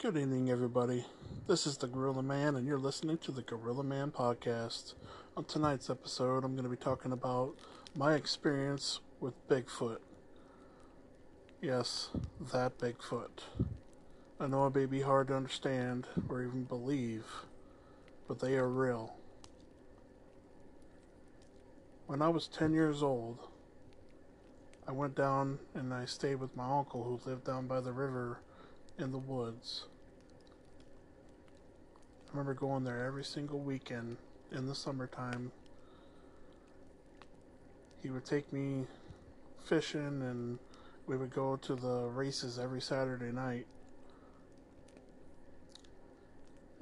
Good evening, everybody. This is the Gorilla Man, and you're listening to the Gorilla Man podcast. On tonight's episode, I'm going to be talking about my experience with Bigfoot. Yes, that Bigfoot. I know it may be hard to understand or even believe, but they are real. When I was 10 years old, I went down and I stayed with my uncle who lived down by the river in the woods. I remember going there every single weekend in the summertime. He would take me fishing and we would go to the races every Saturday night.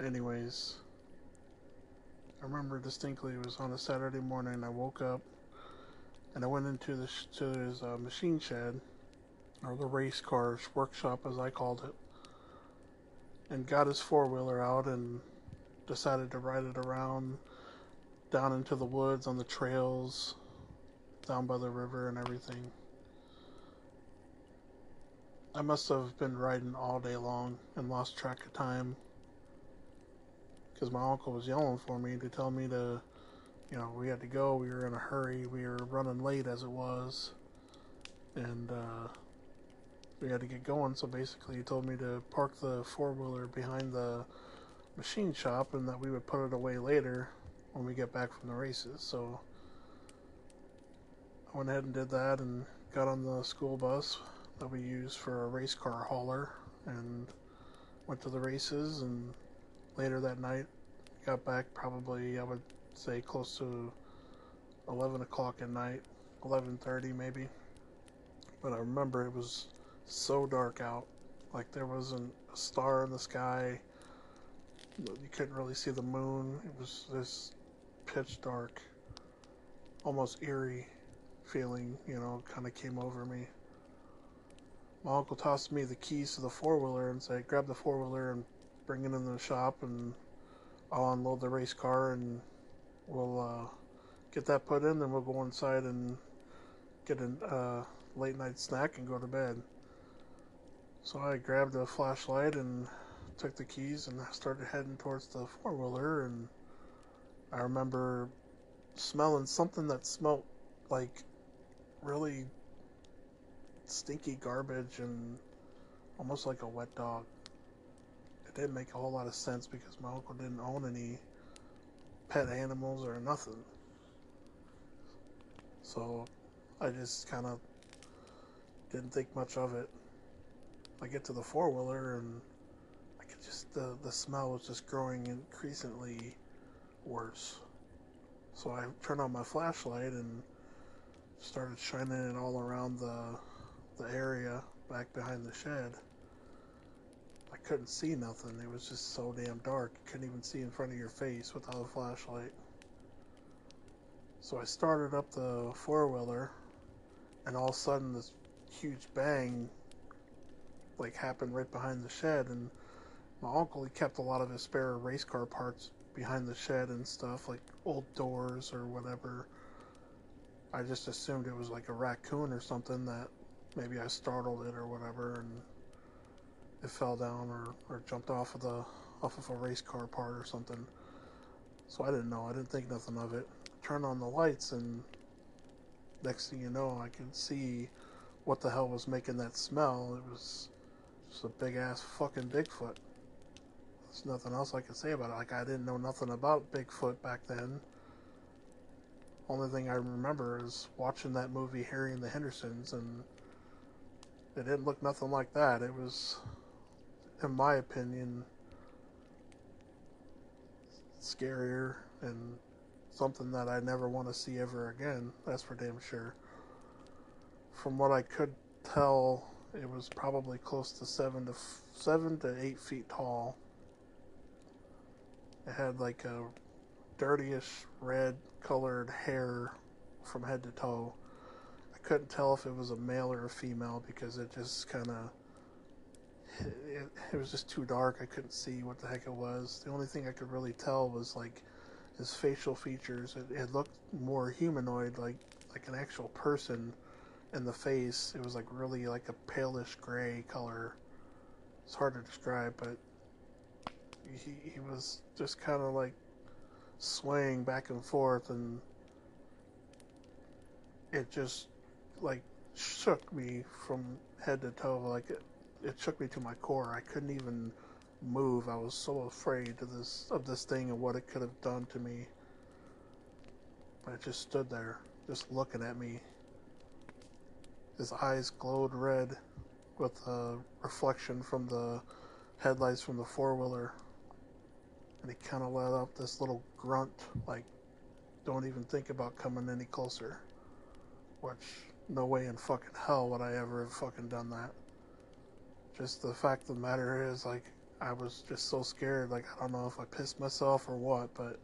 Anyways, I remember distinctly it was on a Saturday morning. I woke up and I went into the to his uh, machine shed or the race cars workshop as I called it and got his four wheeler out and decided to ride it around down into the woods on the trails down by the river and everything. I must have been riding all day long and lost track of time because my uncle was yelling for me to tell me to, you know, we had to go. We were in a hurry. We were running late as it was. And, uh, we had to get going. So basically, he told me to park the four wheeler behind the machine shop and that we would put it away later when we get back from the races. So I went ahead and did that and got on the school bus that we use for a race car hauler and went to the races and later that night got back probably I would say close to 11 o'clock at night 11:30 maybe but I remember it was so dark out. Like there wasn't a star in the sky. You couldn't really see the moon. It was this pitch dark, almost eerie feeling, you know, kind of came over me. My uncle tossed me the keys to the four wheeler and said, grab the four wheeler and bring it in the shop and I'll unload the race car and we'll uh, get that put in, then we'll go inside and get a uh, late night snack and go to bed. So I grabbed a flashlight and took the keys and started heading towards the four wheeler. And I remember smelling something that smelled like really stinky garbage and almost like a wet dog. It didn't make a whole lot of sense because my uncle didn't own any pet animals or nothing. So I just kind of didn't think much of it. I get to the four wheeler and I could just the the smell was just growing increasingly worse. So I turned on my flashlight and started shining it all around the the area back behind the shed. I couldn't see nothing. It was just so damn dark. You couldn't even see in front of your face without a flashlight. So I started up the four wheeler, and all of a sudden this huge bang like happened right behind the shed and my uncle he kept a lot of his spare race car parts behind the shed and stuff like old doors or whatever. I just assumed it was like a raccoon or something that maybe i startled it or whatever and it fell down or, or jumped off of the off of a race car part or something. So i didn't know. I didn't think nothing of it. Turn on the lights and next thing you know i could see what the hell was making that smell. It was it's a big ass fucking Bigfoot. There's nothing else I can say about it. Like I didn't know nothing about Bigfoot back then. Only thing I remember is watching that movie Harry and the Hendersons and it didn't look nothing like that. It was in my opinion scarier and something that I never want to see ever again. That's for damn sure. From what I could tell it was probably close to seven to f- seven to eight feet tall. It had like a dirtyish red colored hair from head to toe. I couldn't tell if it was a male or a female because it just kind of it, it was just too dark. I couldn't see what the heck it was. The only thing I could really tell was like his facial features. It, it looked more humanoid, like like an actual person in the face. It was like really like a palish gray color, it's hard to describe, but he, he was just kind of like swaying back and forth, and it just like shook me from head to toe. Like it, it shook me to my core. I couldn't even move. I was so afraid of this of this thing and what it could have done to me. But it just stood there, just looking at me. His eyes glowed red with a reflection from the headlights from the four wheeler. And he kind of let out this little grunt, like, don't even think about coming any closer. Which, no way in fucking hell would I ever have fucking done that. Just the fact of the matter is, like, I was just so scared. Like, I don't know if I pissed myself or what, but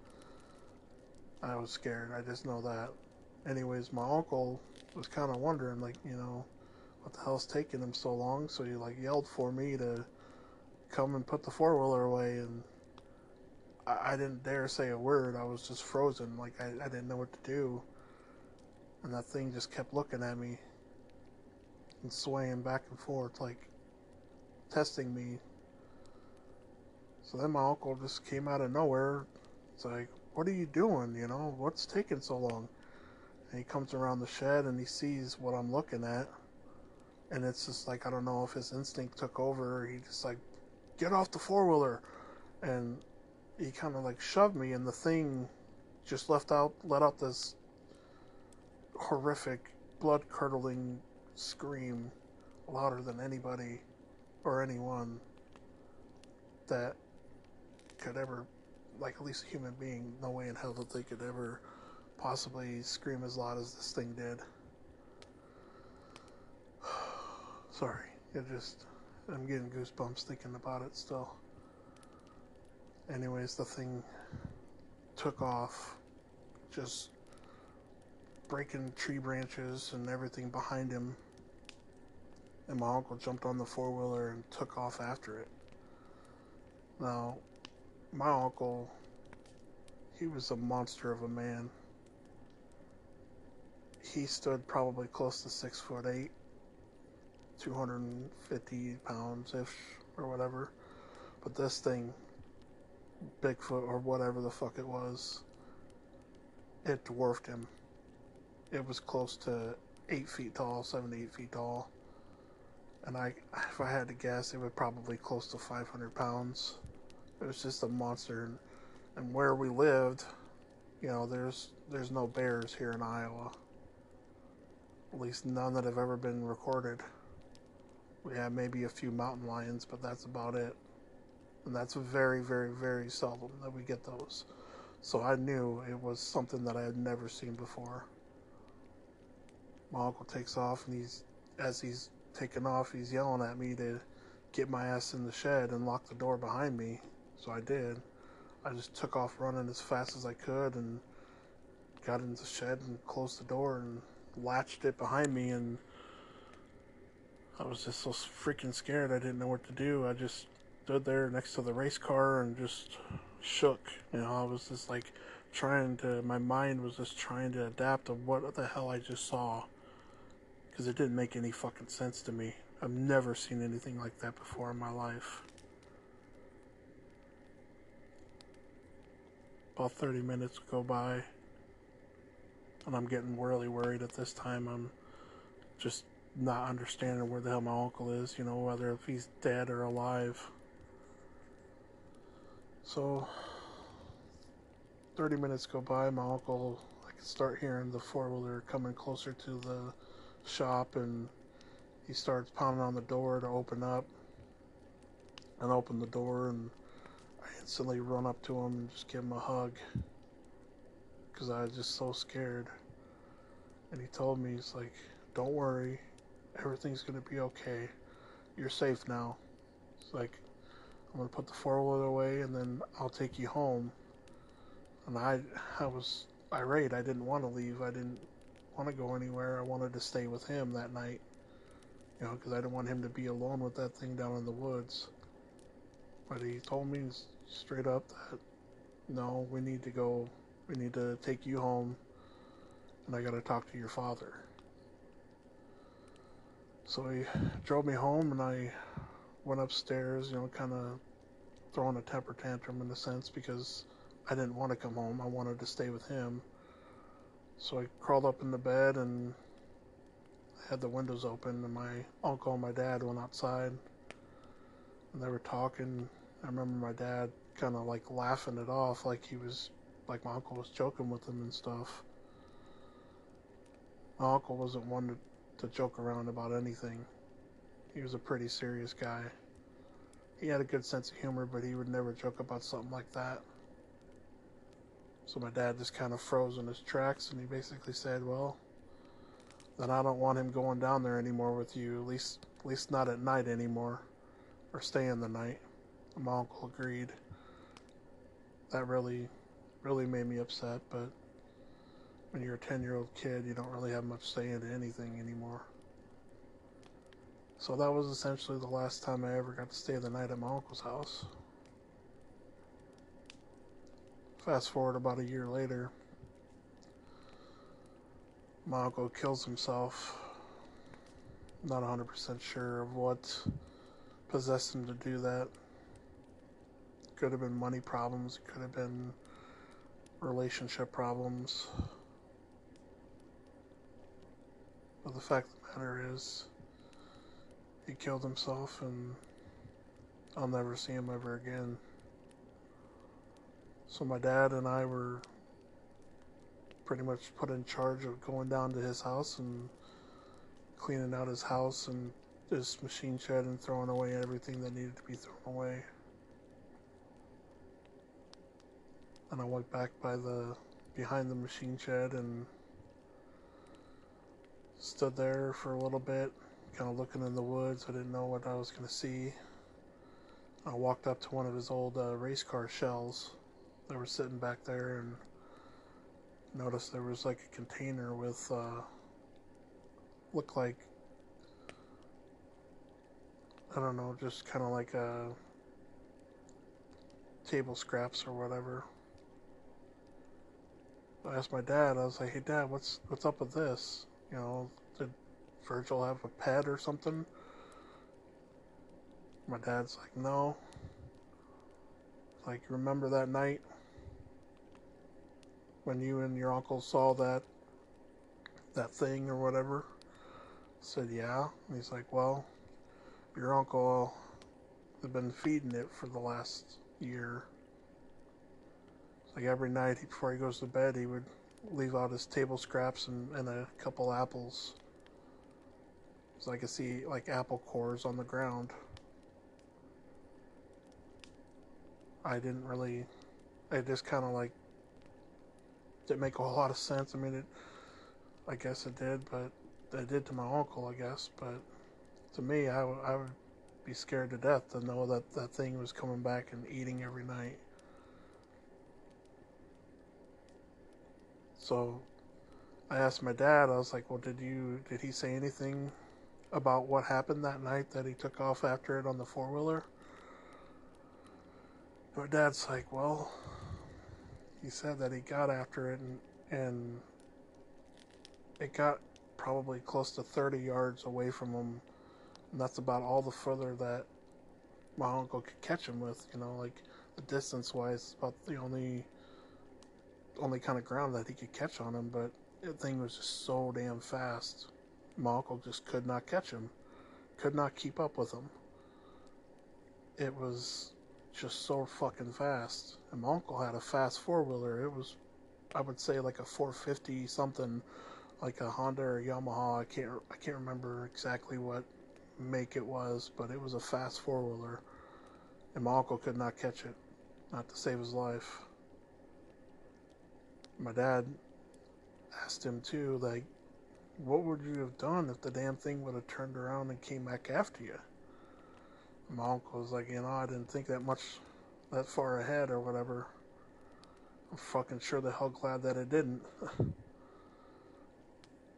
I was scared. I just know that. Anyways, my uncle was kind of wondering, like, you know, what the hell's taking him so long? So he, like, yelled for me to come and put the four wheeler away, and I, I, didn't dare say a word. I was just frozen. Like, I, I didn't know what to do. And that thing just kept looking at me and swaying back and forth, like, testing me so then my uncle just came out of nowhere. It's like, what are you doing? You know, what's taking so long? And he comes around the shed and he sees what I'm looking at. And it's just like, I don't know if his instinct took over. He just like, get off the four wheeler. And he kind of like shoved me, and the thing just left out, let out this horrific, blood curdling scream louder than anybody or anyone that could ever, like at least a human being, no way in hell that they could ever possibly scream as loud as this thing did. Sorry, it just, I'm getting goosebumps thinking about it still. Anyways, the thing took off, just breaking tree branches and everything behind him. And my uncle jumped on the four wheeler and took off after it. Now, my uncle, he was a monster of a man. He stood probably close to six foot eight, 250 pounds ish, or whatever. But this thing, Bigfoot or whatever the fuck it was, it dwarfed him. It was close to eight feet tall, seven to eight feet tall. And I, if I had to guess, it was probably close to 500 pounds. It was just a monster. And, and where we lived, you know, there's there's no bears here in Iowa. At least none that have ever been recorded. We have maybe a few mountain lions, but that's about it. And that's very, very, very seldom that we get those. So I knew it was something that I had never seen before. My uncle takes off, and he's as he's taking off, he's yelling at me to get my ass in the shed and lock the door behind me. So I did. I just took off running as fast as I could and got into the shed and closed the door and latched it behind me and I was just so freaking scared I didn't know what to do. I just stood there next to the race car and just shook. You know, I was just like trying to, my mind was just trying to adapt to what the hell I just saw. Because it didn't make any fucking sense to me. I've never seen anything like that before in my life. about 30 minutes go by and I'm getting really worried at this time. I'm just not understanding where the hell my uncle is, you know, whether if he's dead or alive. So 30 minutes go by, my uncle, I can start hearing the four wheeler coming closer to the shop, and he starts pounding on the door to open up. And open the door, and I instantly run up to him and just give him a hug because I was just so scared. And he told me, he's like, don't worry, everything's going to be okay. You're safe now. It's like, I'm going to put the four wheeler away and then I'll take you home. And I, I was irate. I didn't want to leave. I didn't want to go anywhere. I wanted to stay with him that night. You know, because I didn't want him to be alone with that thing down in the woods. But he told me straight up that no, we need to go, we need to take you home, and I got to talk to your father. So he drove me home, and I went upstairs, you know, kind of throwing a temper tantrum in a sense because I didn't want to come home. I wanted to stay with him. So I crawled up in the bed and I had the windows open, and my uncle and my dad went outside and they were talking. I remember my dad kind of like laughing it off, like he was, like my uncle was joking with him and stuff. My uncle wasn't one to, to joke around about anything. He was a pretty serious guy. He had a good sense of humor, but he would never joke about something like that. So my dad just kind of froze in his tracks and he basically said, Well, then I don't want him going down there anymore with you, at least at least not at night anymore. Or staying the night. And my uncle agreed. That really really made me upset, but when you're a ten year old kid you don't really have much say into anything anymore. So that was essentially the last time I ever got to stay the night at my uncle's house. Fast forward about a year later, my uncle kills himself. Not 100% sure of what possessed him to do that. Could have been money problems, could have been relationship problems. But the fact of the matter is, he killed himself, and I'll never see him ever again. So my dad and I were pretty much put in charge of going down to his house and cleaning out his house and his machine shed and throwing away everything that needed to be thrown away. And I went back by the behind the machine shed and stood there for a little bit, kind of looking in the woods. I didn't know what I was going to see. I walked up to one of his old uh, race car shells that were sitting back there and noticed there was like a container with uh, looked like I don't know, just kind of like a uh, table scraps or whatever. I asked my dad. I was like, "Hey, Dad, what's what's up with this? You know, did Virgil have a pet or something?" My dad's like, "No." Like, remember that night when you and your uncle saw that that thing or whatever? I said, yeah. And he's like, well, your uncle had been feeding it for the last year. Like every night before he goes to bed, he would leave out his table scraps and, and a couple apples. So I could see like apple cores on the ground. I didn't really, I just kind of like didn't make a whole lot of sense. I mean, it, I guess it did, but it did to my uncle, I guess. But to me, I, I would be scared to death to know that that thing was coming back and eating every night. So I asked my dad, I was like, well, did you, did he say anything about what happened that night that he took off after it on the four wheeler? My dad's like, well, he said that he got after it and, and it got probably close to 30 yards away from him. And that's about all the further that my uncle could catch him with, you know, like the distance wise, about the only only kind of ground that he could catch on him, but the thing was just so damn fast. My uncle just could not catch him, could not keep up with him. It was just so fucking fast. And my uncle had a fast four wheeler. It was, I would say, like a 450 something, like a Honda or Yamaha. I can't I can't remember exactly what make it was, but it was a fast four wheeler. And my uncle could not catch it, not to save his life. My dad asked him too, like, what would you have done if the damn thing would have turned around and came back after you? my uncle was like, you know, I didn't think that much, that far ahead or whatever. I'm fucking sure the hell glad that it didn't.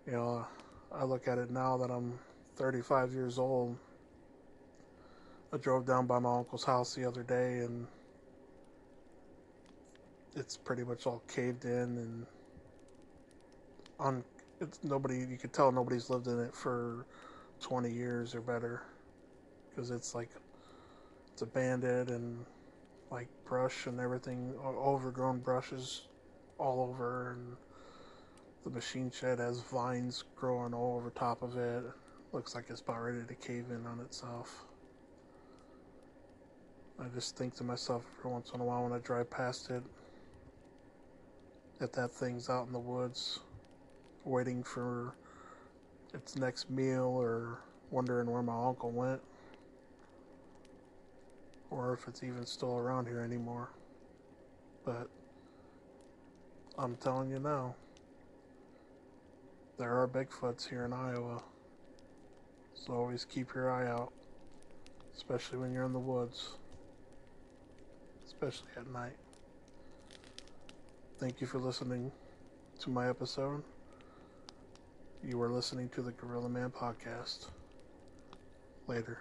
you know, I look at it now that I'm 35 years old. I drove down by my uncle's house the other day and it's pretty much all caved in and on it's nobody you could tell nobody's lived in it for 20 years or better because it's like it's abandoned and like brush and everything, overgrown brushes all over, and the machine shed has vines growing all over top of it. Looks like it's about ready to cave in on itself. I just think to myself every once in a while when I drive past it that that thing's out in the woods waiting for its next meal or wondering where my uncle went or if it's even still around here anymore. But I'm telling you now, there are Bigfoots here in Iowa. So always keep your eye out, especially when you're in the woods, especially at night. Thank you for listening to my episode. You are listening to the Gorilla Man podcast. Later.